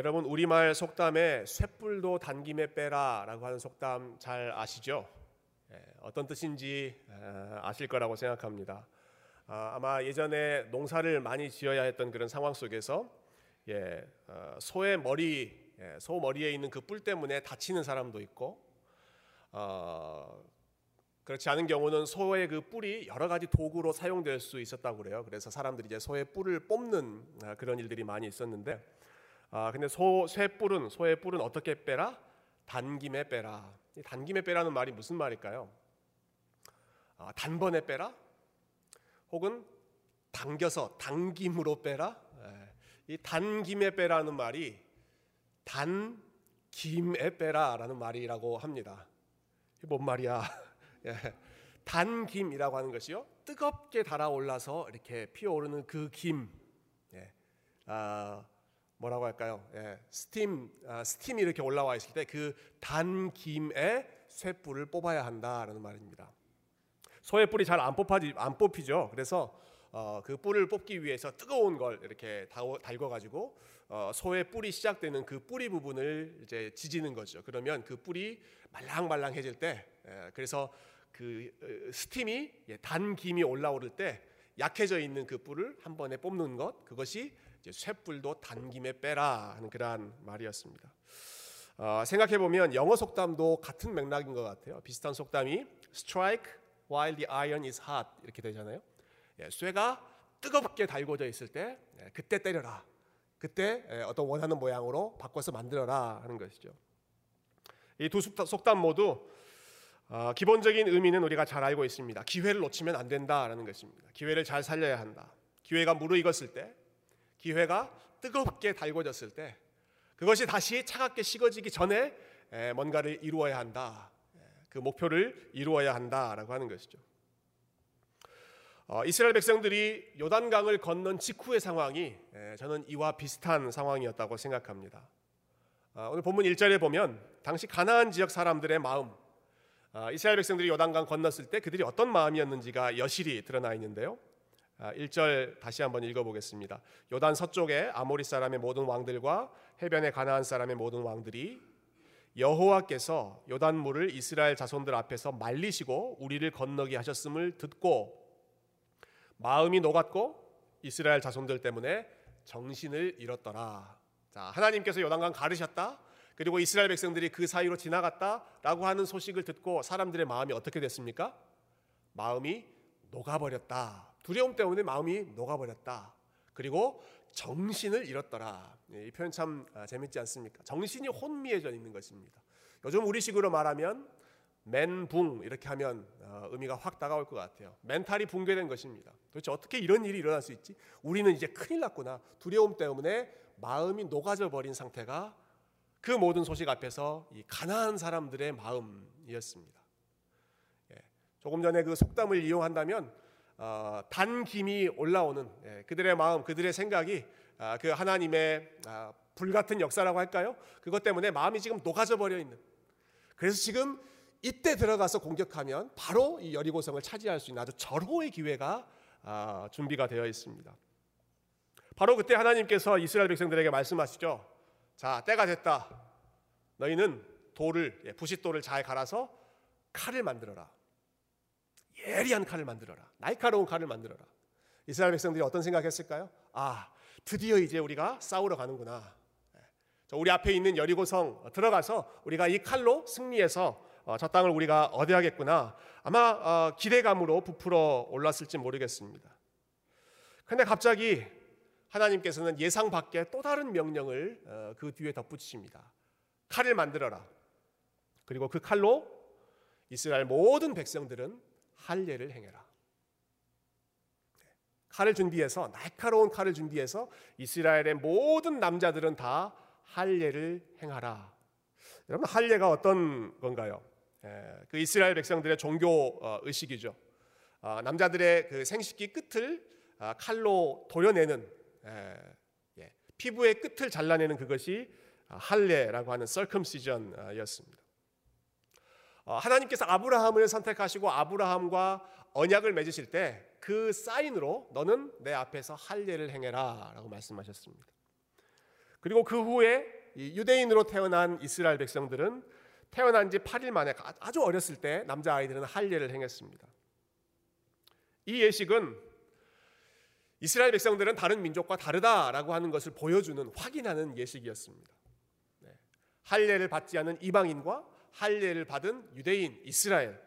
여러분 우리말 속담에 쇳불도 단김에 빼라라고 하는 속담 잘 아시죠? 예, 어떤 뜻인지 아실 거라고 생각합니다. 아, 아마 예전에 농사를 많이 지어야 했던 그런 상황 속에서 예, 어, 소의 머리, 예, 소 머리에 있는 그 뿔 때문에 다치는 사람도 있고, 어, 그렇지 않은 경우는 소의 그 뿔이 여러 가지 도구로 사용될 수 있었다고 그래요. 그래서 사람들이 이제 소의 뿔을 뽑는 아, 그런 일들이 많이 있었는데, 아 근데 소 쇠뿔은 소의 뿔은 어떻게 빼라? 단김에 빼라. 이 단김에 빼라는 말이 무슨 말일까요? 아, 단번에 빼라? 혹은 당겨서 당김으로 빼라? 예. 이 단김에 빼라는 말이 단김에 빼라라는 말이라고 합니다. 뭔 말이야? 예. 단김이라고 하는 것이요 뜨겁게 달아올라서 이렇게 피어오르는 그 김. 예. 아, 뭐라고 할까요? 예, 스팀 아, 스팀이 이렇게 올라와 있을 때 그 단 김에 쇠뿔을 뽑아야 한다라는 말입니다. 소의 뿔이 잘 안 뽑히지 안 뽑히죠. 그래서 어, 그 뿔을 뽑기 위해서 뜨거운 걸 이렇게 달궈 가지고 어, 소의 뿔이 시작되는 그 뿌리 부분을 이제 지지는 거죠. 그러면 그 뿔이 말랑말랑해질 때, 예, 그래서 그 어, 스팀이 예, 단 김이 올라오를 때 약해져 있는 그 뿔을 한 번에 뽑는 것, 그것이 쇠뿔도 단김에 빼라 하는 그러한 말이었습니다. 어, 생각해 보면 영어 속담도 같은 맥락인 것 같아요. 비슷한 속담이 strike while the iron is hot 이렇게 되잖아요. 예, 쇠가 뜨겁게 달궈져 있을 때 예, 그때 때려라. 그때 예, 어떤 원하는 모양으로 바꿔서 만들어라 하는 것이죠. 이 두 속담 모두 어, 기본적인 의미는 우리가 잘 알고 있습니다. 기회를 놓치면 안 된다라는 것입니다. 기회를 잘 살려야 한다. 기회가 무르익었을 때 기회가 뜨겁게 달궈졌을 때 그것이 다시 차갑게 식어지기 전에 뭔가를 이루어야 한다. 그 목표를 이루어야 한다라고 하는 것이죠. 어, 이스라엘 백성들이 요단강을 건넌 직후의 상황이 저는 이와 비슷한 상황이었다고 생각합니다. 어, 오늘 본문 1절에 보면 당시 가나안 지역 사람들의 마음, 어, 이스라엘 백성들이 요단강 건넜을 때 그들이 어떤 마음이었는지가 여실히 드러나 있는데요. 1절 아, 다시 한번 읽어보겠습니다. 요단 서쪽에 아모리 사람의 모든 왕들과 해변의 가나안 사람의 모든 왕들이 여호와께서 요단 물을 이스라엘 자손들 앞에서 말리시고 우리를 건너게 하셨음을 듣고 마음이 녹았고 이스라엘 자손들 때문에 정신을 잃었더라. 자, 하나님께서 요단강 가르셨다. 그리고 이스라엘 백성들이 그 사이로 지나갔다라고 하는 소식을 듣고 사람들의 마음이 어떻게 됐습니까? 마음이 녹아버렸다. 두려움 때문에 마음이 녹아버렸다. 그리고 정신을 잃었더라. 예, 이 표현 참 아, 재밌지 않습니까? 정신이 혼미해져 있는 것입니다. 요즘 우리식으로 말하면 멘붕 이렇게 하면 어, 의미가 확 다가올 것 같아요. 멘탈이 붕괴된 것입니다. 도대체 어떻게 이런 일이 일어날 수 있지? 우리는 이제 큰일 났구나. 두려움 때문에 마음이 녹아져 버린 상태가 그 모든 소식 앞에서 이 가난한 사람들의 마음이었습니다. 예, 조금 전에 그 속담을 이용한다면 어, 단 김이 올라오는 예, 그들의 마음, 그들의 생각이 아, 그 하나님의 아, 불같은 역사라고 할까요? 그것 때문에 마음이 지금 녹아져 버려 있는. 그래서 지금 이때 들어가서 공격하면 바로 이 여리고성을 차지할 수 있는 아주 절호의 기회가 아, 준비가 되어 있습니다. 바로 그때 하나님께서 이스라엘 백성들에게 말씀하시죠. 자, 때가 됐다. 너희는 돌을 예, 부싯돌을 잘 갈아서 칼을 만들어라. 예리한 칼을 만들어라. 날카로운 칼을 만들어라. 이스라엘 백성들이 어떤 생각했을까요? 아, 드디어 이제 우리가 싸우러 가는구나. 우리 앞에 있는 여리고성 들어가서 우리가 이 칼로 승리해서 어, 저 땅을 우리가 얻어야겠구나. 아마 어, 기대감으로 부풀어 올랐을지 모르겠습니다. 그런데 갑자기 하나님께서는 예상 밖의 또 다른 명령을 어, 그 뒤에 덧붙이십니다. 칼을 만들어라. 그리고 그 칼로 이스라엘 모든 백성들은 할례를 행해라. 칼을 준비해서 날카로운 칼을 준비해서 이스라엘의 모든 남자들은 다 할례를 행하라. 여러분 할례가 어떤 건가요? 예, 그 이스라엘 백성들의 종교 어, 의식이죠. 아, 남자들의 그 생식기 끝을 아, 칼로 도려내는 예, 피부의 끝을 잘라내는 그것이 할례라고 하는 썰컴시전이었습니다. 어, 하나님께서 아브라함을 선택하시고 아브라함과 언약을 맺으실 때 그 사인으로 너는 내 앞에서 할례를 행해라라고 말씀하셨습니다. 그리고 그 후에 유대인으로 태어난 이스라엘 백성들은 태어난 지 8일 만에 아주 어렸을 때 남자 아이들은 할례를 행했습니다. 이 예식은 이스라엘 백성들은 다른 민족과 다르다라고 하는 것을 보여주는 확인하는 예식이었습니다. 네. 할례를 받지 않은 이방인과 할례를 받은 유대인 이스라엘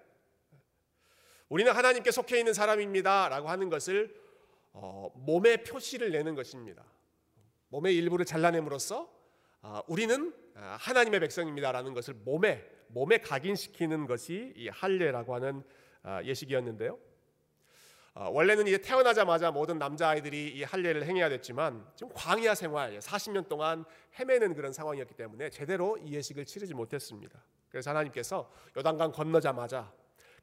우리는 하나님께 속해 있는 사람입니다라고 하는 것을 어, 몸에 표시를 내는 것입니다. 몸의 일부를 잘라냄으로써 아, 우리는 아, 하나님의 백성입니다라는 것을 몸에 몸에 각인시키는 것이 이 할례라고 하는 아, 예식이었는데요. 원래는 이제 태어나자마자 모든 남자 아이들이 이 할례를 행해야 됐지만 지금 광야 생활 40년 동안 헤매는 그런 상황이었기 때문에 제대로 이 예식을 치르지 못했습니다. 그래서 하나님께서 요단강 건너자마자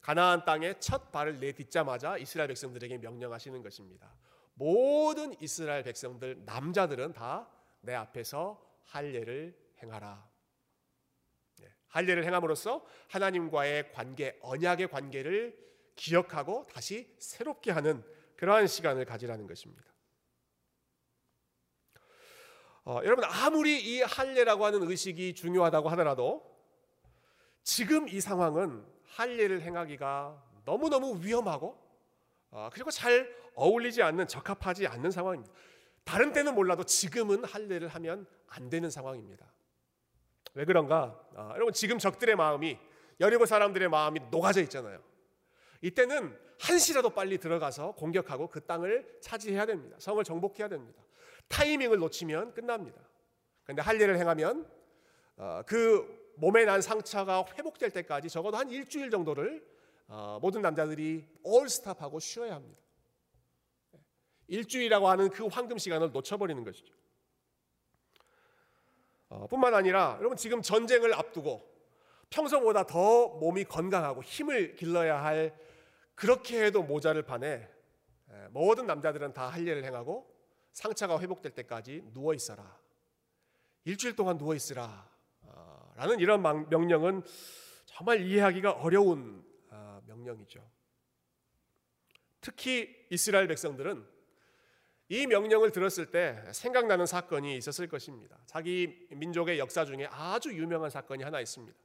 가나안 땅에 첫 발을 내딛자마자 이스라엘 백성들에게 명령하시는 것입니다. 모든 이스라엘 백성들 남자들은 다 내 앞에서 할례를 행하라. 네, 할례를 행함으로써 하나님과의 관계, 언약의 관계를 기억하고 다시 새롭게 하는 그러한 시간을 가지라는 것입니다. 어, 여러분 아무리 이 할례라고 하는 의식이 중요하다고 하더라도 지금 이 상황은 할례를 행하기가 너무너무 위험하고 어, 그리고 잘 어울리지 않는 적합하지 않는 상황입니다. 다른 때는 몰라도 지금은 할례를 하면 안 되는 상황입니다. 왜 그런가? 아, 여러분 지금 적들의 마음이 여리고 사람들의 마음이 녹아져 있잖아요. 이때는 한시라도 빨리 들어가서 공격하고 그 땅을 차지해야 됩니다. 성을 정복해야 됩니다. 타이밍을 놓치면 끝납니다. 그런데 할례를 행하면 어, 그 몸에 난 상처가 회복될 때까지 적어도 한 일주일 정도를 어, 모든 남자들이 올스탑하고 쉬어야 합니다. 일주일이라고 하는 그 황금 시간을 놓쳐버리는 것이죠. 어, 뿐만 아니라 여러분 지금 전쟁을 앞두고 평소보다 더 몸이 건강하고 힘을 길러야 할 그렇게 해도 모자를 판에 모든 남자들은 다 할례를 행하고 상처가 회복될 때까지 누워 있어라. 일주일 동안 누워 있으라. 라는 이런 명령은 정말 이해하기가 어려운 아, 명령이죠. 특히 이스라엘 백성들은 이 명령을 들었을 때 생각나는 사건이 있었을 것입니다. 자기 민족의 역사 중에 아주 유명한 사건이 하나 있습니다.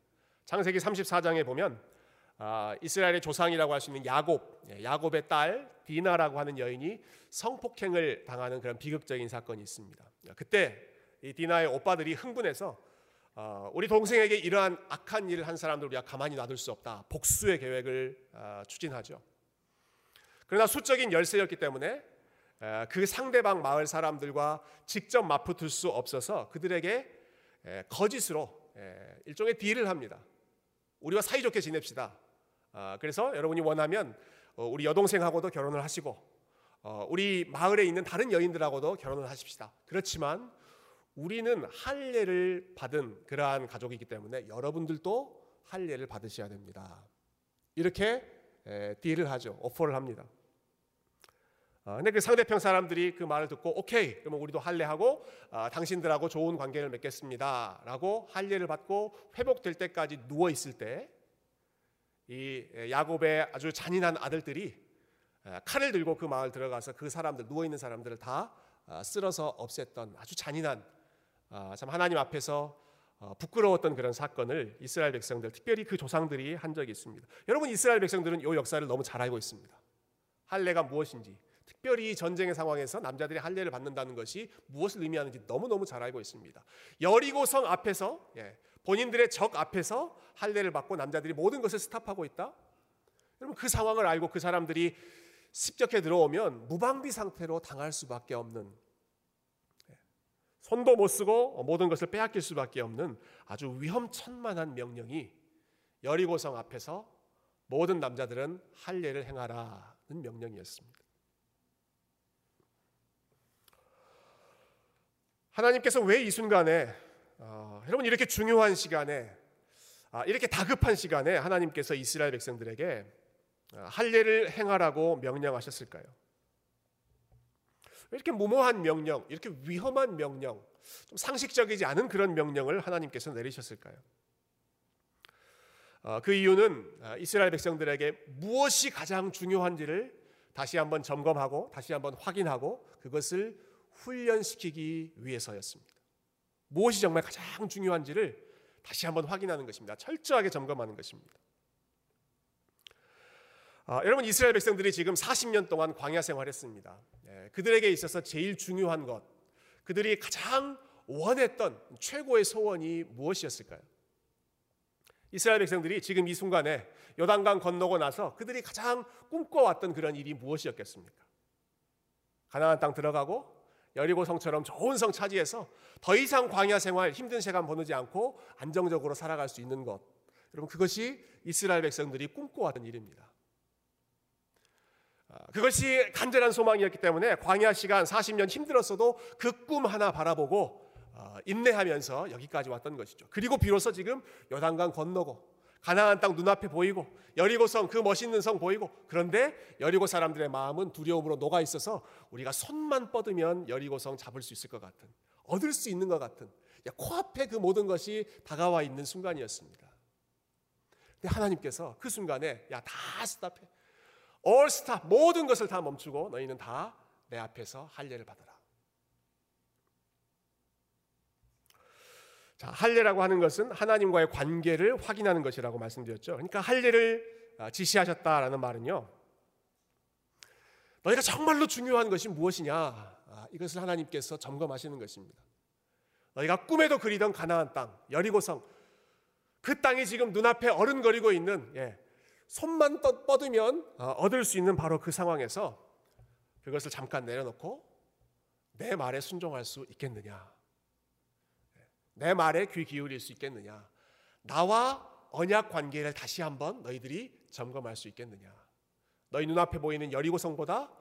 창세기 34장에 보면 아, 이스라엘의 조상이라고 할 수 있는 야곱, 예, 야곱의 딸 디나라고 하는 여인이 성폭행을 당하는 그런 비극적인 사건이 있습니다. 그때 이 디나의 오빠들이 흥분해서 어, 우리 동생에게 이러한 악한 일을 한 사람들 우리가 가만히 놔둘 수 없다. 복수의 계획을 어, 추진하죠. 그러나 수적인 열세였기 때문에 그 상대방 마을 사람들과 직접 맞붙을 수 없어서 그들에게 거짓으로 일종의 딜을 합니다. 우리와 사이좋게 지냅시다. 아, 그래서 여러분이 원하면 어, 우리 여동생하고도 결혼을 하시고 우리 마을에 있는 다른 여인들하고도 결혼을 하십시다. 그렇지만 우리는 할례를 받은 그러한 가족이기 때문에 여러분들도 할례를 받으셔야 됩니다. 이렇게 딜을 하죠. 오퍼를 합니다. 아, 근데 그 상대편 사람들이 그 말을 듣고 오케이 그러면 우리도 할례하고 아, 당신들하고 좋은 관계를 맺겠습니다라고 할례를 받고 회복될 때까지 누워 있을 때 이 야곱의 아주 잔인한 아들들이 칼을 들고 그 마을 들어가서 그 사람들 누워 있는 사람들을 다 아, 쓸어서 없앴던 아주 잔인한 아, 참 하나님 앞에서 어, 부끄러웠던 그런 사건을 이스라엘 백성들, 특별히 그 조상들이 한 적이 있습니다. 여러분 이스라엘 백성들은 이 역사를 너무 잘 알고 있습니다. 할례가 무엇인지, 특별히 전쟁의 상황에서 남자들이 할례를 받는다는 것이 무엇을 의미하는지 너무 너무 잘 알고 있습니다. 여리고 성 앞에서 예, 본인들의 적 앞에서 할례를 받고 남자들이 모든 것을 스탑하고 있다. 여러분 그 상황을 알고 그 사람들이 습격해 들어오면 무방비 상태로 당할 수밖에 없는 손도 못 쓰고 모든 것을 빼앗길 수밖에 없는 아주 위험천만한 명령이 여리고성 앞에서 모든 남자들은 할례를 행하라는 명령이었습니다. 하나님께서 왜 이 순간에 어, 여러분 이렇게 중요한 시간에 아, 이렇게 다급한 시간에 하나님께서 이스라엘 백성들에게 아, 할례를 행하라고 명령하셨을까요? 이렇게 무모한 명령, 이렇게 위험한 명령, 좀 상식적이지 않은 그런 명령을 하나님께서 내리셨을까요? 어, 그 이유는 어, 이스라엘 백성들에게 무엇이 가장 중요한지를 다시 한번 점검하고 다시 한번 확인하고 그것을 훈련시키기 위해서였습니다. 무엇이 정말 가장 중요한지를 다시 한번 확인하는 것입니다. 철저하게 점검하는 것입니다. 아, 여러분 이스라엘 백성들이 지금 40년 동안 광야 생활했습니다. 네, 그들에게 있어서 제일 중요한 것, 그들이 가장 원했던 최고의 소원이 무엇이었을까요? 이스라엘 백성들이 지금 이 순간에 요단강 건너고 나서 그들이 가장 꿈꿔왔던 그런 일이 무엇이었겠습니까? 가나안 땅 들어가고 여리고 성처럼 좋은 성 차지해서 더 이상 광야 생활 힘든 시간 보내지 않고 안정적으로 살아갈 수 있는 것. 여러분 그것이 이스라엘 백성들이 꿈꿔왔던 일입니다. 아, 그것이 간절한 소망이었기 때문에 광야 시간 40년 힘들었어도 그 꿈 하나 바라보고 어, 인내하면서 여기까지 왔던 것이죠. 그리고 비로소 지금 요단강 건너고 가나안 땅 눈앞에 보이고 여리고 성 그 멋있는 성 보이고 그런데 여리고 사람들의 마음은 두려움으로 녹아 있어서 우리가 손만 뻗으면 여리고 성 잡을 수 있을 것 같은 얻을 수 있는 것 같은 코앞에 그 모든 것이 다가와 있는 순간이었습니다. 근데 하나님께서 그 순간에 야 다 스탑해. 올 스탑 모든 것을 다 멈추고 너희는 다 내 앞에서 할례를 받아라. 자, 할례라고 하는 것은 하나님과의 관계를 확인하는 것이라고 말씀드렸죠. 그러니까 할례를 아, 지시하셨다라는 말은요. 너희가 정말로 중요한 것이 무엇이냐? 아, 이것을 하나님께서 점검하시는 것입니다. 너희가 꿈에도 그리던 가나안 땅, 여리고성, 그 땅이 지금 눈앞에 어른거리고 있는 예, 손만 뻗으면 어, 얻을 수 있는 바로 그 상황에서 그것을 잠깐 내려놓고 내 말에 순종할 수 있겠느냐? 내 말에 귀 기울일 수 있겠느냐? 나와 언약 관계를 다시 한번 너희들이 점검할 수 있겠느냐? 너희 눈앞에 보이는 여리고 성보다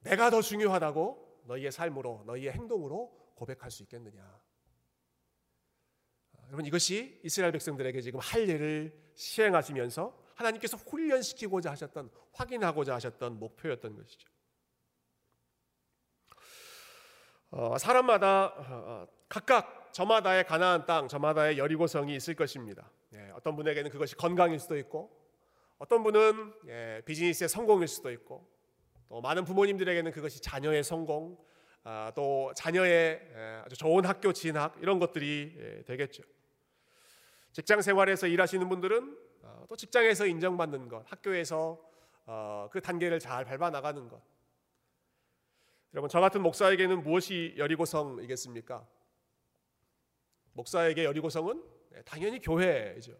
내가 더 중요하다고 너희의 삶으로 너희의 행동으로 고백할 수 있겠느냐? 아, 여러분 이것이 이스라엘 백성들에게 지금 할 일을 시행하시면서 하나님께서 훈련시키고자 하셨던 확인하고자 하셨던 목표였던 것이죠. 어, 사람마다 어, 어 각각 저마다의 가나안 땅, 저마다의 여리고성이 있을 것입니다. 예, 어떤 분에게는 그것이 건강일 수도 있고, 어떤 분은 예, 비즈니스의 성공일 수도 있고, 또 많은 부모님들에게는 그것이 자녀의 성공, 아, 또 자녀의 예, 아주 좋은 학교 진학 이런 것들이 예, 되겠죠. 직장 생활에서 일하시는 분들은 어, 또 직장에서 인정받는 것, 학교에서 어, 그 단계를 잘 밟아 나가는 것. 여러분 저 같은 목사에게는 무엇이 여리고성이겠습니까? 목사에게 여리고성은 네, 당연히 교회이죠.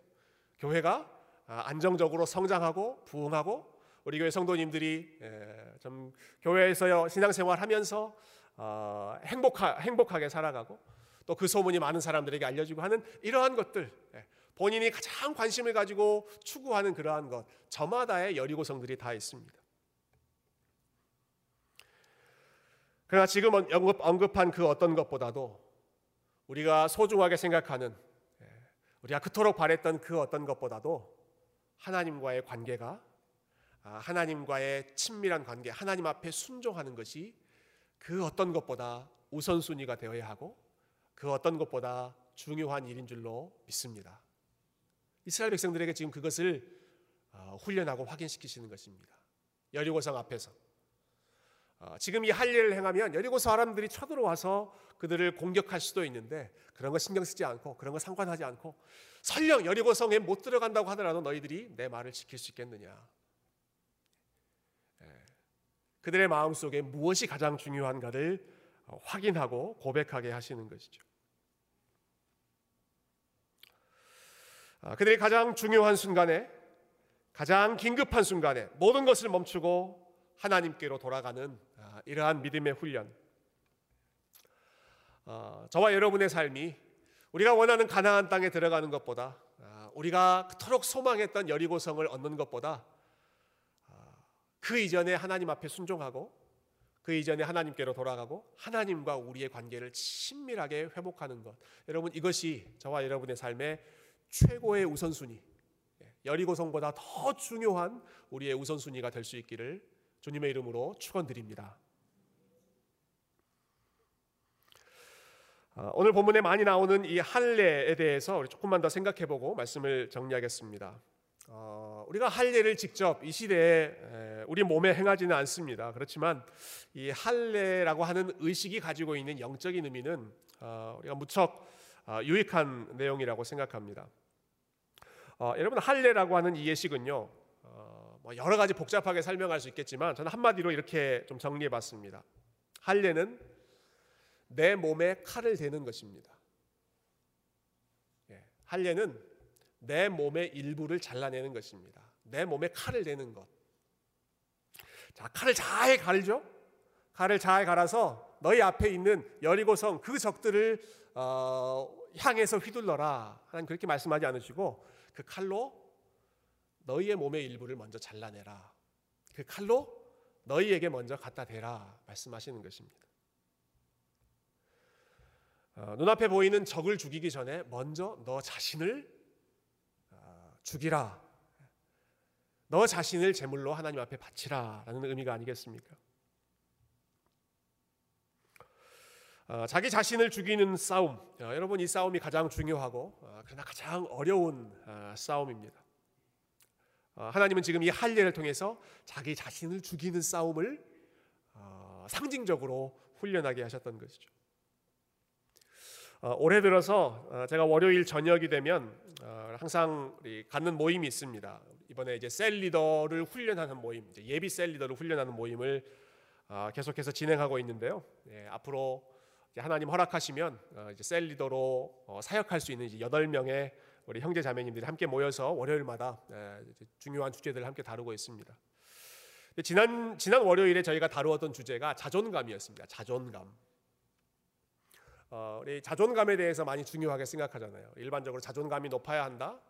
교회가 아, 안정적으로 성장하고 부흥하고 우리 교회 성도님들이 예, 좀 교회에서 신앙생활하면서 어, 행복하, 행복하게 살아가고 또 그 소문이 많은 사람들에게 알려지고 하는 이러한 것들 예, 본인이 가장 관심을 가지고 추구하는 그러한 것 저마다의 여리고성들이 다 있습니다. 그러나 지금 언급, 한 그 어떤 것보다도 우리가 소중하게 생각하는 예, 우리가 그토록 바랬던 그 어떤 것보다도 하나님과의 관계가 아, 하나님과의 친밀한 관계, 하나님 앞에 순종하는 것이 그 어떤 것보다 우선순위가 되어야 하고 그 어떤 것보다 중요한 일인 줄로 믿습니다. 이스라엘 백성들에게 지금 그것을 어, 훈련하고 확인시키시는 것입니다. 여리고성 앞에서 어, 지금 이 할례를 행하면 여리고 사람들이 쳐들어와서 그들을 공격할 수도 있는데 그런 거 신경 쓰지 않고 그런 거 상관하지 않고 설령 여리고 성에 못 들어간다고 하더라도 너희들이 내 말을 지킬 수 있겠느냐? 예. 그들의 마음 속에 무엇이 가장 중요한가를 어, 확인하고 고백하게 하시는 것이죠. 아, 그들이 가장 중요한 순간에 가장 긴급한 순간에 모든 것을 멈추고 하나님께로 돌아가는 아, 이러한 믿음의 훈련. 어, 저와 여러분의 삶이 우리가 원하는 가나안 땅에 들어가는 것보다 아, 우리가 그토록 소망했던 여리고성을 얻는 것보다 아, 그 이전에 하나님 앞에 순종하고 그 이전에 하나님께로 돌아가고 하나님과 우리의 관계를 친밀하게 회복하는 것. 여러분 이것이 저와 여러분의 삶의 최고의 우선순위. 예, 여리고성보다 더 중요한 우리의 우선순위가 될 수 있기를 주님의 이름으로 축원드립니다. 오늘 본문에 많이 나오는 이 할례에 대해서 우리 조금만 더 생각해보고 말씀을 정리하겠습니다. 어, 우리가 할례를 직접 이 시대에 우리 몸에 행하지는 않습니다. 그렇지만 이 할례라고 하는 의식이 가지고 있는 영적인 의미는 어, 우리가 무척 어, 유익한 내용이라고 생각합니다. 어, 여러분 할례라고 하는 이 예식은요 어, 뭐 여러 가지 복잡하게 설명할 수 있겠지만 저는 한마디로 이렇게 좀 정리해봤습니다. 할례는 내 몸에 칼을 대는 것입니다. 예, 할례는 내 몸의 일부를 잘라내는 것입니다. 내 몸에 칼을 대는 것. 자, 칼을 잘 갈죠. 칼을 잘 갈아서 너희 앞에 있는 여리고성 그 적들을 어, 향해서 휘둘러라. 하나님 그렇게 말씀하지 않으시고 그 칼로 너희의 몸의 일부를 먼저 잘라내라. 그 칼로 너희에게 먼저 갖다 대라 말씀하시는 것입니다. 어, 눈앞에 보이는 적을 죽이기 전에 먼저 너 자신을 어, 죽이라. 너 자신을 제물로 하나님 앞에 바치라라는 의미가 아니겠습니까? 어, 자기 자신을 죽이는 싸움, 어, 여러분 이 싸움이 가장 중요하고 어, 그러나 가장 어려운 어, 싸움입니다. 어, 하나님은 지금 이 할례를 통해서 자기 자신을 죽이는 싸움을 어, 상징적으로 훈련하게 하셨던 것이죠. 어, 올해 들어서 어, 제가 월요일 저녁이 되면 어, 항상 갖는 모임이 있습니다. 이번에 이제 셀 리더를 훈련하는 모임, 예비 셀 리더를 훈련하는 모임을 어, 계속해서 진행하고 있는데요. 예, 앞으로 하나님 허락하시면 어, 이제 셀 리더로 어, 사역할 수 있는 이제 명의 우리 형제 자매님들이 함께 모여서 월요일마다 예, 중요한 주제들을 함께 다루고 있습니다. 지난 지난 월요일에 저희가 다루었던 주제가 자존감이었습니다. 자존감. 어, 우리 자존감에 대해서 많이 중요하게 생각하잖아요. 일반적으로 자존감이 높아야 한다.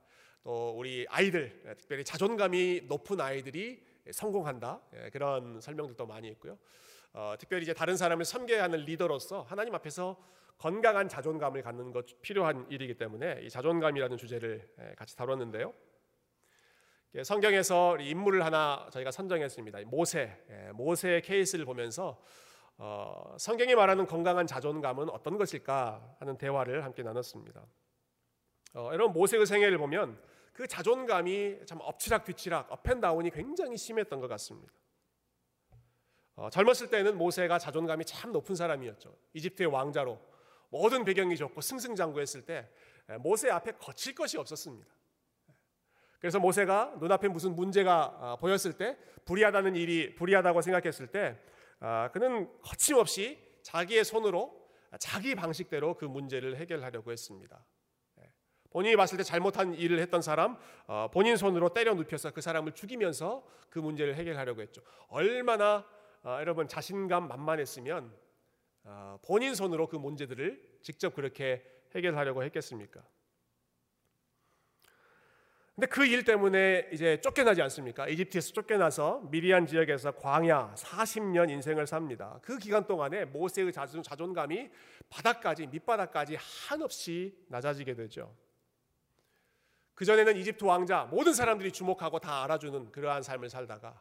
또 우리 아이들, 예, 특별히 자존감이 높은 아이들이 성공한다. 예, 그런 설명들도 많이 있고요. 어, 특별히 이제 다른 사람을 섬겨야 하는 리더로서 하나님 앞에서 건강한 자존감을 갖는 것 필요한 일이기 때문에 이 자존감이라는 주제를 예, 같이 다뤘는데요. 예, 성경에서 인물을 하나 저희가 선정했습니다. 모세, 예, 모세의 케이스를 보면서 어, 성경이 말하는 건강한 자존감은 어떤 것일까 하는 대화를 함께 나눴습니다. 어, 여러분 모세의 생애를 보면 그 자존감이 참 엎치락뒤치락, up and down이 굉장히 심했던 것 같습니다. 어, 젊었을 때는 모세가 자존감이 참 높은 사람이었죠. 이집트의 왕자로 모든 배경이 좋고 승승장구했을 때 모세 앞에 거칠 것이 없었습니다. 그래서 모세가 눈앞에 무슨 문제가 보였을 때 불의하다는 일이 불의하다고 생각했을 때 아, 그는 거침없이 자기의 손으로 자기 방식대로 그 문제를 해결하려고 했습니다. 예. 본인이 봤을 때 잘못한 일을 했던 사람 어, 본인 손으로 때려 눕혀서 그 사람을 죽이면서 그 문제를 해결하려고 했죠. 얼마나 어, 여러분 자신감 만만했으면 어, 본인 손으로 그 문제들을 직접 그렇게 해결하려고 했겠습니까? 근데 그 일 때문에 이제 쫓겨나지 않습니까? 이집트에서 쫓겨나서 미리안 지역에서 광야 40년 인생을 삽니다. 그 기간 동안에 모세의 자존, 감이 바닥까지 밑바닥까지 한없이 낮아지게 되죠. 그 전에는 이집트 왕자 모든 사람들이 주목하고 다 알아주는 그러한 삶을 살다가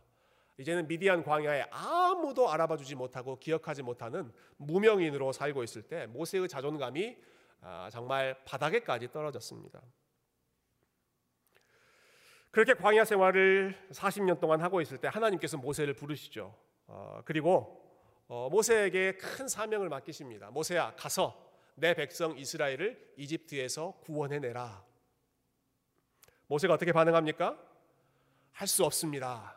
이제는 미디안 광야에 아무도 알아봐 주지 못하고 기억하지 못하는 무명인으로 살고 있을 때 모세의 자존감이 아, 정말 바닥에까지 떨어졌습니다. 그렇게 광야 생활을 40년 동안 하고 있을 때 하나님께서 모세를 부르시죠. 어, 그리고 어, 모세에게 큰 사명을 맡기십니다. 모세야 가서 내 백성 이스라엘을 이집트에서 구원해내라. 모세가 어떻게 반응합니까? 할 수 없습니다.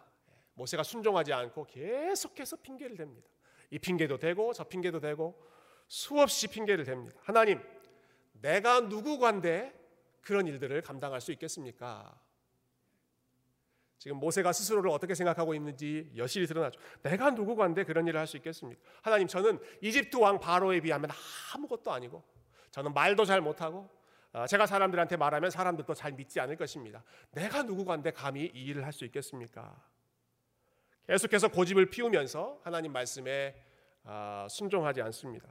모세가 순종하지 않고 계속해서 핑계를 댑니다. 이 핑계도 되고 저 핑계도 되고 수없이 핑계를 댑니다. 하나님, 내가 누구 관대 그런 일들을 감당할 수 있겠습니까? 지금 모세가 스스로를 어떻게 생각하고 있는지 여실히 드러나죠. 내가 누구관데 그런 일을 할 수 있겠습니까? 하나님 저는 이집트 왕 바로에 비하면 아무것도 아니고 저는 말도 잘 못하고 어, 제가 사람들한테 말하면 사람들도 잘 믿지 않을 것입니다. 내가 누구관데 감히 이 일을 할 수 있겠습니까? 계속해서 고집을 피우면서 하나님 말씀에 어, 순종하지 않습니다.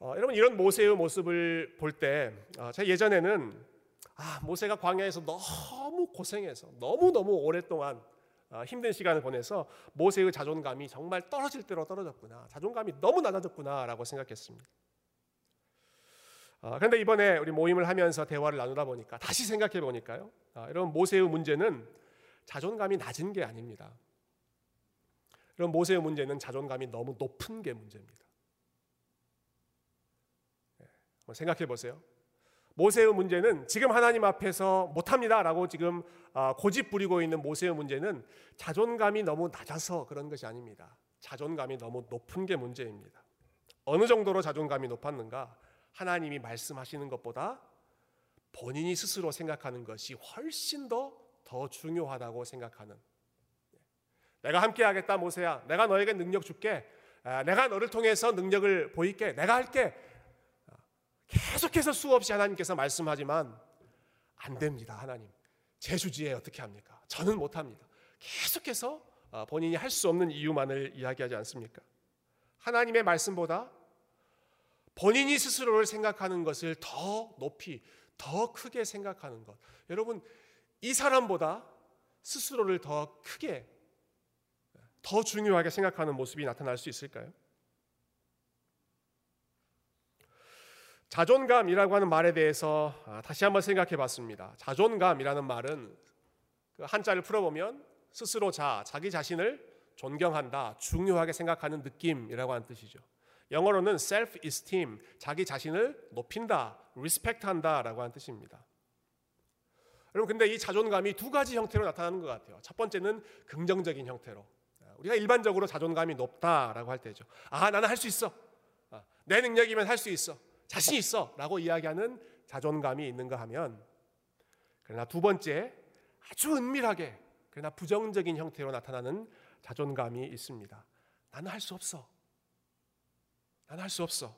어, 여러분 이런 모세의 모습을 볼때 어, 제가 예전에는 아, 모세가 광야에서 너무 고생해서 너무 너무 오랫동안 아, 힘든 시간을 보내서 모세의 자존감이 정말 떨어질 대로 떨어졌구나. 자존감이 너무 낮아졌구나라고 생각했습니다. 아, 그런데 이번에 우리 모임을 하면서 대화를 나누다 보니까 다시 생각해 보니까요. 아, 여러분 모세의 문제는 자존감이 낮은 게 아닙니다. 그럼 모세의 문제는 자존감이 너무 높은 게 문제입니다. 네, 생각해 보세요. 모세의 문제는 지금 하나님 앞에서 못합니다라고 지금 아, 고집 부리고 있는 모세의 문제는 자존감이 너무 낮아서 그런 것이 아닙니다. 자존감이 너무 높은 게 문제입니다. 어느 정도로 자존감이 높았는가? 하나님이 말씀하시는 것보다 본인이 스스로 생각하는 것이 훨씬 더 더 중요하다고 생각하는 내가 함께 하겠다 모세야 내가 너에게 능력 줄게 아, 내가 너를 통해서 능력을 보일게 내가 할게 계속해서 수없이 하나님께서 말씀하지만 안 됩니다 하나님 제 주지에 어떻게 합니까 저는 못 합니다 계속해서 아, 본인이 할 수 없는 이유만을 이야기하지 않습니까 하나님의 말씀보다 본인이 스스로를 생각하는 것을 더 높이 더 크게 생각하는 것. 여러분, 이 사람보다 스스로를 더 크게, 더 중요하게 생각하는 모습이 나타날 수 있을까요? 자존감이라고 하는 말에 대해서 아, 다시 한번 생각해 봤습니다. 자존감이라는 말은 그 한자를 풀어보면 스스로 자, 자기 자신을 존경한다, 중요하게 생각하는 느낌이라고 하는 뜻이죠. 영어로는 self-esteem, 자기 자신을 높인다, respect한다라고 하는 뜻입니다. 여러분 근데 이 자존감이 두 가지 형태로 나타나는 것 같아요. 첫 번째는 긍정적인 형태로. 우리가 일반적으로 자존감이 높다라고 할 때죠. 아 나는 할 수 있어. 아, 내 능력이면 할 수 있어. 자신 있어 라고 이야기하는 자존감이 있는가 하면 그러나 두 번째 아주 은밀하게 그러나 부정적인 형태로 나타나는 자존감이 있습니다. 나는 할 수 없어. 나는 할 수 없어.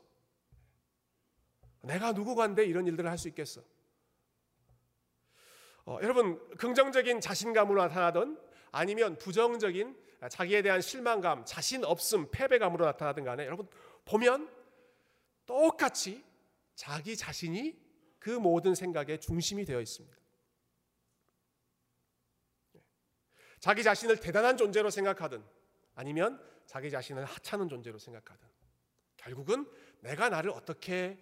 내가 누구간데 이런 일들을 할 수 있겠어. 어, 여러분 긍정적인 자신감으로 나타나던 아니면 부정적인 자기에 대한 실망감, 자신 없음, 패배감으로 나타나든 간에 여러분 보면 똑같이 자기 자신이 그 모든 생각의 중심이 되어 있습니다. 자기 자신을 대단한 존재로 생각하든 아니면 자기 자신을 하찮은 존재로 생각하든 결국은 내가 나를 어떻게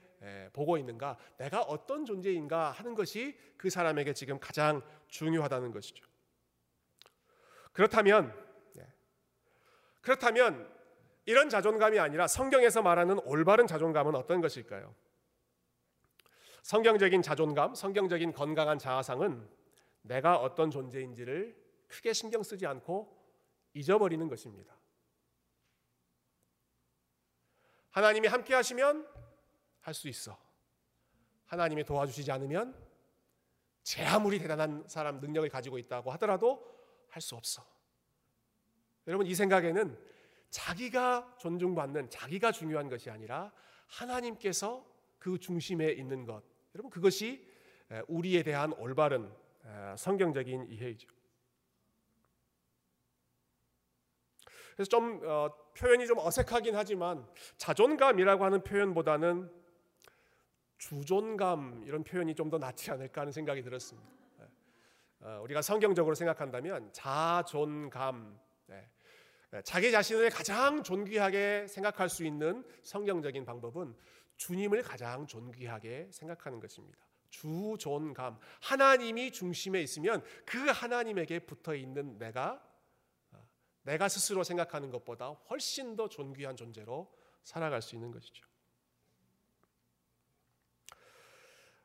보고 있는가, 내가 어떤 존재인가 하는 것이 그 사람에게 지금 가장 중요하다는 것이죠. 그렇다면, 예. 그렇다면 이런 자존감이 아니라 성경에서 말하는 올바른 자존감은 어떤 것일까요? 성경적인 자존감, 성경적인 건강한 자아상은 내가 어떤 존재인지를 크게 신경 쓰지 않고 잊어버리는 것입니다. 하나님이 함께 하시면 할 수 있어. 하나님이 도와주시지 않으면 제 아무리 대단한 사람 능력을 가지고 있다고 하더라도 할 수 없어. 여러분 이 생각에는 자기가 존중받는 자기가 중요한 것이 아니라 하나님께서 그 중심에 있는 것. 여러분 그것이 우리에 대한 올바른 성경적인 이해이죠. 그래서 좀 어, 표현이 좀 어색하긴 하지만 자존감이라고 하는 표현보다는 주존감 이런 표현이 좀 더 낫지 않을까 하는 생각이 들었습니다. 네. 어, 우리가 성경적으로 생각한다면 자존감. 자기 자신을 가장 존귀하게 생각할 수 있는 성경적인 방법은 주님을 가장 존귀하게 생각하는 것입니다. 주존감, 하나님이 중심에 있으면 그 하나님에게 붙어 있는 내가 내가 스스로 생각하는 것보다 훨씬 더 존귀한 존재로 살아갈 수 있는 것이죠.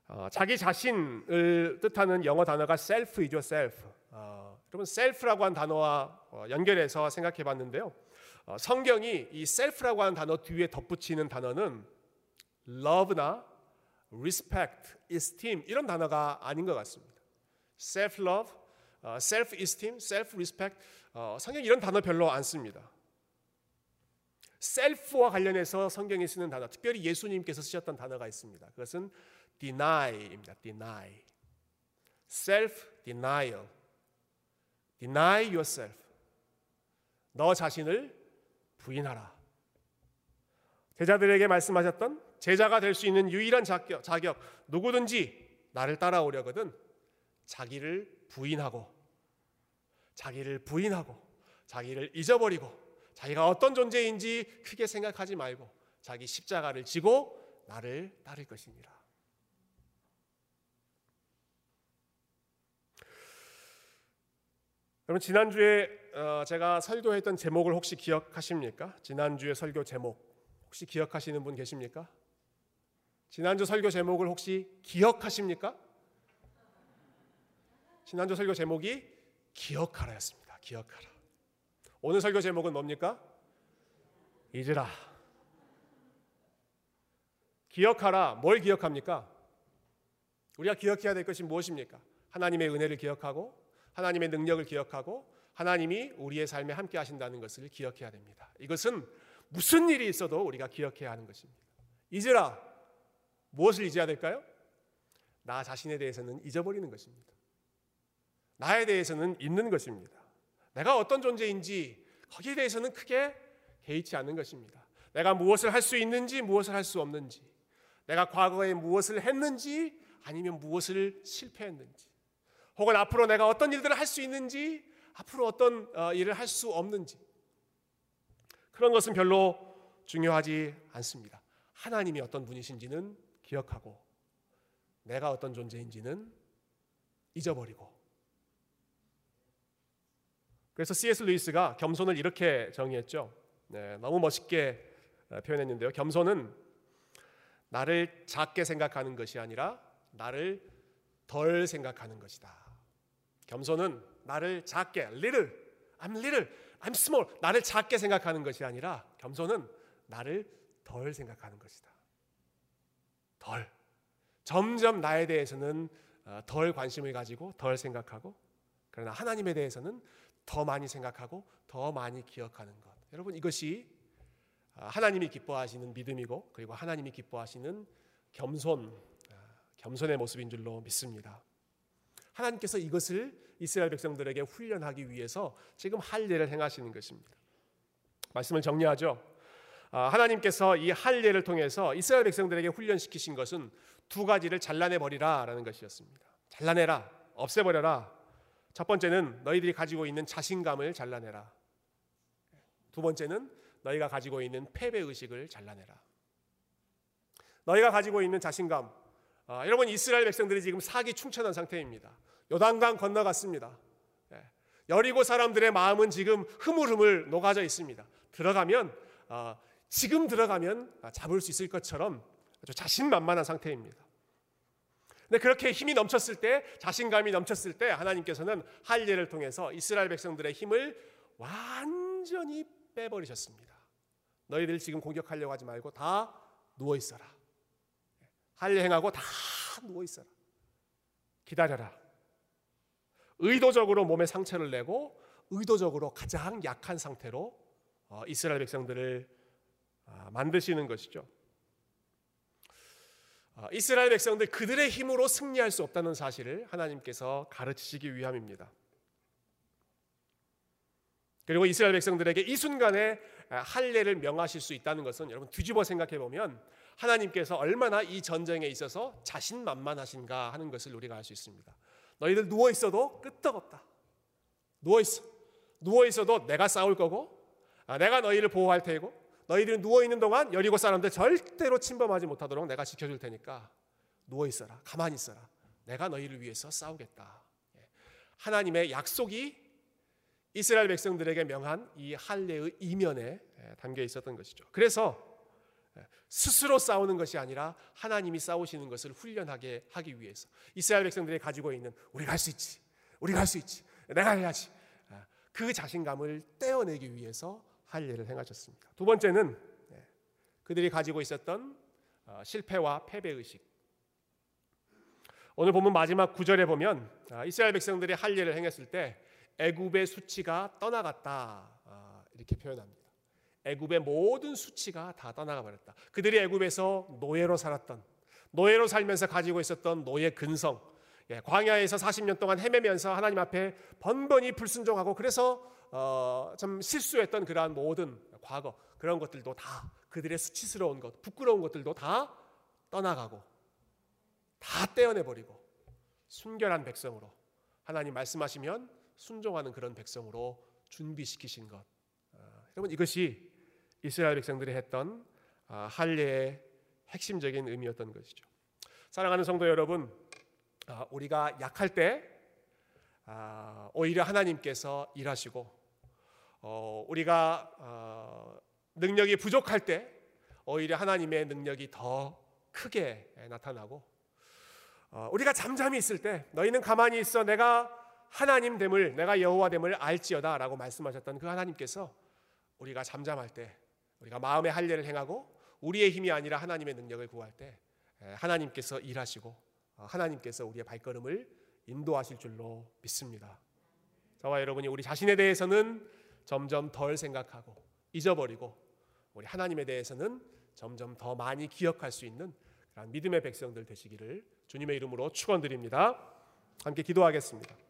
어, 자기 자신을 뜻하는 영어 단어가 self이죠, self. 어, 여러분 self라고 한 단어와 어, 연결해서 생각해 봤는데요. 어, 성경이 이 self라고 하는 단어 뒤에 덧붙이는 단어는 love나 respect, esteem 이런 단어가 아닌 것 같습니다. self love, self esteem, self respect 어, 성경 이런 단어 별로 안 씁니다. 셀프와 관련해서 성경에 쓰는 단어, 특별히 예수님께서 쓰셨던 단어가 있습니다. 그것은 deny입니다. deny. self denial. Deny yourself. 너 자신을 부인하라. 제자들에게 말씀하셨던 제자가 될 수 있는 유일한 자격, 자격 누구든지 나를 따라오려거든 자기를 부인하고 자기를 부인하고 자기를 잊어버리고 자기가 어떤 존재인지 크게 생각하지 말고 자기 십자가를 지고 나를 따를 것이니라. 여러분 지난주에 어, 제가 설교했던 제목을 혹시 기억하십니까? 지난주에 설교 제목 혹시 기억하시는 분 계십니까? 지난주 설교 제목을 혹시 기억하십니까? 지난주 설교 제목이 기억하라였습니다. 기억하라. 오늘 설교 제목은 뭡니까? 잊으라. 기억하라. 뭘 기억합니까? 우리가 기억해야 될 것이 무엇입니까? 하나님의 은혜를 기억하고 하나님의 능력을 기억하고 하나님이 우리의 삶에 함께 하신다는 것을 기억해야 됩니다. 이것은 무슨 일이 있어도 우리가 기억해야 하는 것입니다. 잊으라. 무엇을 잊어야 될까요? 나 자신에 대해서는 잊어버리는 것입니다. 나에 대해서는 잊는 것입니다. 내가 어떤 존재인지 거기에 대해서는 크게 개의치 않는 것입니다. 내가 무엇을 할 수 있는지 무엇을 할 수 없는지 내가 과거에 무엇을 했는지 아니면 무엇을 실패했는지 혹은 앞으로 내가 어떤 일들을 할 수 있는지 앞으로 어떤 어, 일을 할 수 없는지 그런 것은 별로 중요하지 않습니다. 하나님이 어떤 분이신지는 기억하고 내가 어떤 존재인지는 잊어버리고 그래서 C.S. 루이스가 겸손을 이렇게 정의했죠. 네, 너무 멋있게 어, 표현했는데요. 겸손은 나를 작게 생각하는 것이 아니라 나를 덜 생각하는 것이다. 겸손은 나를 작게 little I'm little I'm small 나를 작게 생각하는 것이 아니라 겸손은 나를 덜 생각하는 것이다. 덜 점점 나에 대해서는 어, 덜 관심을 가지고 덜 생각하고 그러나 하나님에 대해서는 더 많이 생각하고 더 많이 기억하는 것. 여러분 이것이 아, 하나님이 기뻐하시는 믿음이고 그리고 하나님이 기뻐하시는 겸손 아, 겸손의 모습인 줄로 믿습니다. 하나님께서 이것을 이스라엘 백성들에게 훈련하기 위해서 지금 할례를 행하시는 것입니다. 말씀을 정리하죠. 아, 하나님께서 이 할례를 통해서 이스라엘 백성들에게 훈련시키신 것은 두 가지를 잘라내 버리라라는 것이었습니다. 잘라내라, 없애버려라. 첫 번째는 너희들이 가지고 있는 자신감을 잘라내라. 두 번째는 너희가 가지고 있는 패배 의식을 잘라내라. 너희가 가지고 있는 자신감. 아, 여러분 이스라엘 백성들이 지금 사기 충천한 상태입니다. 요단강 건너갔습니다. 예. 여리고 사람들의 마음은 지금 흐물흐물 녹아져 있습니다. 들어가면 아, 지금 들어가면 잡을 수 있을 것처럼 아주 자신만만한 상태입니다. 근데 그렇게 힘이 넘쳤을 때, 자신감이 넘쳤을 때 하나님께서는 할례를 통해서 이스라엘 백성들의 힘을 완전히 빼버리셨습니다. 너희들 지금 공격하려고 하지 말고 다 누워 있어라. 할례 행하고 다 누워 있어라. 기다려라. 의도적으로 몸에 상처를 내고 의도적으로 가장 약한 상태로 어, 이스라엘 백성들을 아, 만드시는 것이죠. 어, 이스라엘 백성들 그들의 힘으로 승리할 수 없다는 사실을 하나님께서 가르치시기 위함입니다. 그리고 이스라엘 백성들에게 이 순간에 할례를 명하실 수 있다는 것은 여러분 뒤집어 생각해 보면 하나님께서 얼마나 이 전쟁에 있어서 자신만만하신가 하는 것을 우리가 알 수 있습니다. 너희들 누워 있어도 끄떡없다. 누워 있어. 누워 있어도 내가 싸울 거고 아, 내가 너희를 보호할 테고 너희들이 누워 있는 동안 여리고 사람들 절대로 침범하지 못하도록 내가 지켜줄 테니까 누워 있어라. 가만히 있어라. 내가 너희를 위해서 싸우겠다. 예. 하나님의 약속이 이스라엘 백성들에게 명한 이 할례의 이면에 예, 담겨 있었던 것이죠. 그래서 예, 스스로 싸우는 것이 아니라 하나님이 싸우시는 것을 훈련하게 하기 위해서 이스라엘 백성들이 가지고 있는 우리가 할 수 있지, 우리가 할 수 있지, 내가 해야지 아, 그 자신감을 떼어내기 위해서 할례를 행하셨습니다. 두 번째는 예, 그들이 가지고 있었던 어, 실패와 패배 의식. 오늘 보면 마지막 구절에 보면 아, 이스라엘 백성들이 할례를 행했을 때 애굽의 수치가 떠나갔다 아, 이렇게 표현합니다. 애굽의 모든 수치가 다 떠나가 버렸다. 그들이 애굽에서 노예로 살았던 노예로 살면서 가지고 있었던 노예 근성, 예, 광야에서 40년 동안 헤매면서 하나님 앞에 번번이 불순종하고 그래서 어, 참 실수했던 그러한 모든 과거 그런 것들도 다 그들의 수치스러운 것, 부끄러운 것들도 다 떠나가고 다 떼어내 버리고 순결한 백성으로 하나님 말씀하시면 순종하는 그런 백성으로 준비시키신 것. 어, 여러분 이것이 이스라엘 백성들이 했던 아, 할례의 핵심적인 의미였던 것이죠. 사랑하는 성도 여러분, 아, 우리가 약할 때 아, 오히려 하나님께서 일하시고 어, 우리가 어, 능력이 부족할 때 오히려 하나님의 능력이 더 크게 나타나고 어, 우리가 잠잠히 있을 때 너희는 가만히 있어 내가 하나님 됨을 내가 여호와 됨을 알지어다라고 말씀하셨던 그 하나님께서 우리가 잠잠할 때 우리가 마음의 할례를 행하고 우리의 힘이 아니라 하나님의 능력을 구할 때 하나님께서 일하시고 어, 하나님께서 우리의 발걸음을 인도하실 줄로 믿습니다. 저와 여러분이 우리 자신에 대해서는 점점 덜 생각하고 잊어버리고 우리 하나님에 대해서는 점점 더 많이 기억할 수 있는 그런 믿음의 백성들 되시기를 주님의 이름으로 축원드립니다. 함께 기도하겠습니다.